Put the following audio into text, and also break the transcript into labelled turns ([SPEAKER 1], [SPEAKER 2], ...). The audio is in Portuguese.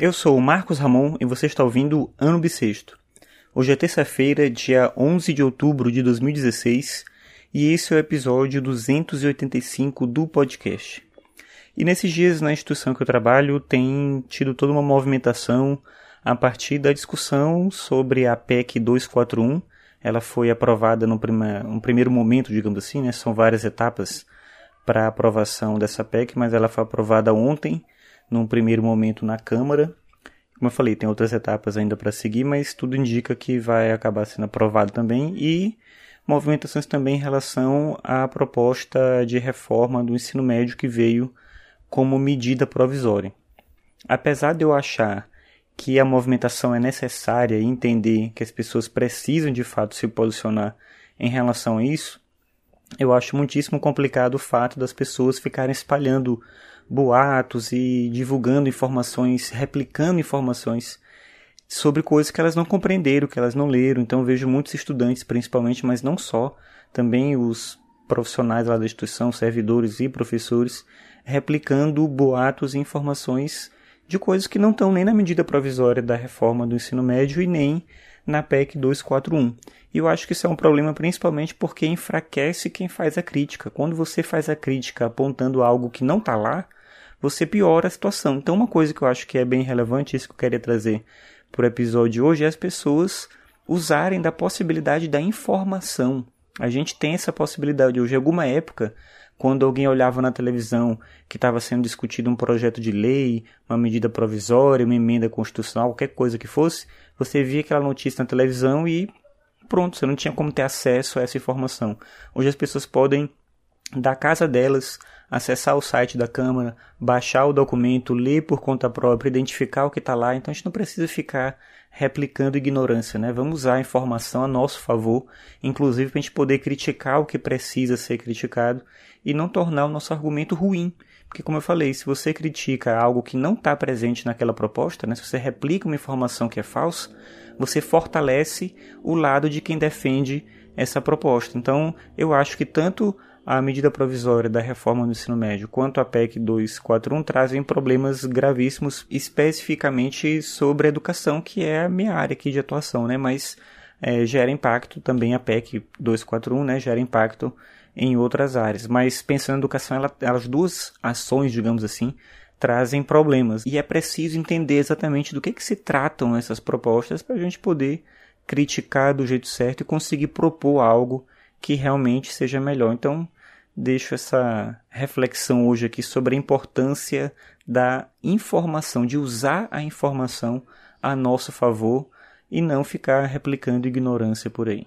[SPEAKER 1] Eu sou o Marcos Ramon e você está ouvindo Ano Bissexto. Hoje é terça-feira, dia 11 de outubro de 2016, e esse é o episódio 285 do podcast. E nesses dias na instituição que eu trabalho tem tido toda uma movimentação a partir da discussão sobre a PEC 241. Ela foi aprovada no prima, um primeiro momento, digamos assim, né? são várias etapas para a aprovação dessa PEC, mas ela foi aprovada ontem, num primeiro momento na Câmara. Como eu falei, tem outras etapas ainda para seguir, mas tudo indica que vai acabar sendo aprovado também. E movimentações também em relação à proposta de reforma do ensino médio que veio como medida provisória. Apesar de eu achar que a movimentação é necessária e entender que as pessoas precisam de fato se posicionar em relação a isso, eu acho muitíssimo complicado o fato das pessoas ficarem espalhando boatos e divulgando informações, replicando informações sobre coisas que elas não compreenderam, que elas não leram. Então vejo muitos estudantes, principalmente, mas não só, também os profissionais lá da instituição, servidores e professores, replicando boatos e informações de coisas que não estão nem na medida provisória da reforma do ensino médio e nem na PEC 241. E eu acho que isso é um problema principalmente porque enfraquece quem faz a crítica. Quando você faz a crítica apontando algo que não está lá, você piora a situação. Então, uma coisa que eu acho que é bem relevante, isso que eu queria trazer para o episódio de hoje, é as pessoas usarem da possibilidade da informação. A gente tem essa possibilidade hoje. Alguma época, quando alguém olhava na televisão que estava sendo discutido um projeto de lei, uma medida provisória, uma emenda constitucional, qualquer coisa que fosse, você via aquela notícia na televisão e pronto, você não tinha como ter acesso a essa informação. Hoje as pessoas podem, da casa delas, acessar o site da Câmara, baixar o documento, ler por conta própria, identificar o que está lá, então a gente não precisa ficar replicando ignorância, né? Vamos usar a informação a nosso favor, inclusive para a gente poder criticar o que precisa ser criticado e não tornar o nosso argumento ruim. Porque, como eu falei, se você critica algo que não está presente naquela proposta, né? se você replica uma informação que é falsa, você fortalece o lado de quem defende essa proposta. Então, eu acho que tanto a medida provisória da reforma do ensino médio quanto a PEC 241 trazem problemas gravíssimos, especificamente sobre a educação, que é a minha área aqui de atuação, né? Mas é, gera impacto também a PEC 241, né? Gera impacto em outras áreas. Mas pensando em educação, ela, as duas ações, digamos assim, trazem problemas. E é preciso entender exatamente do que, que se tratam essas propostas para a gente poder criticar do jeito certo e conseguir propor algo que realmente seja melhor. Então, deixo essa reflexão hoje aqui sobre a importância da informação, de usar a informação a nosso favor e não ficar replicando ignorância por aí.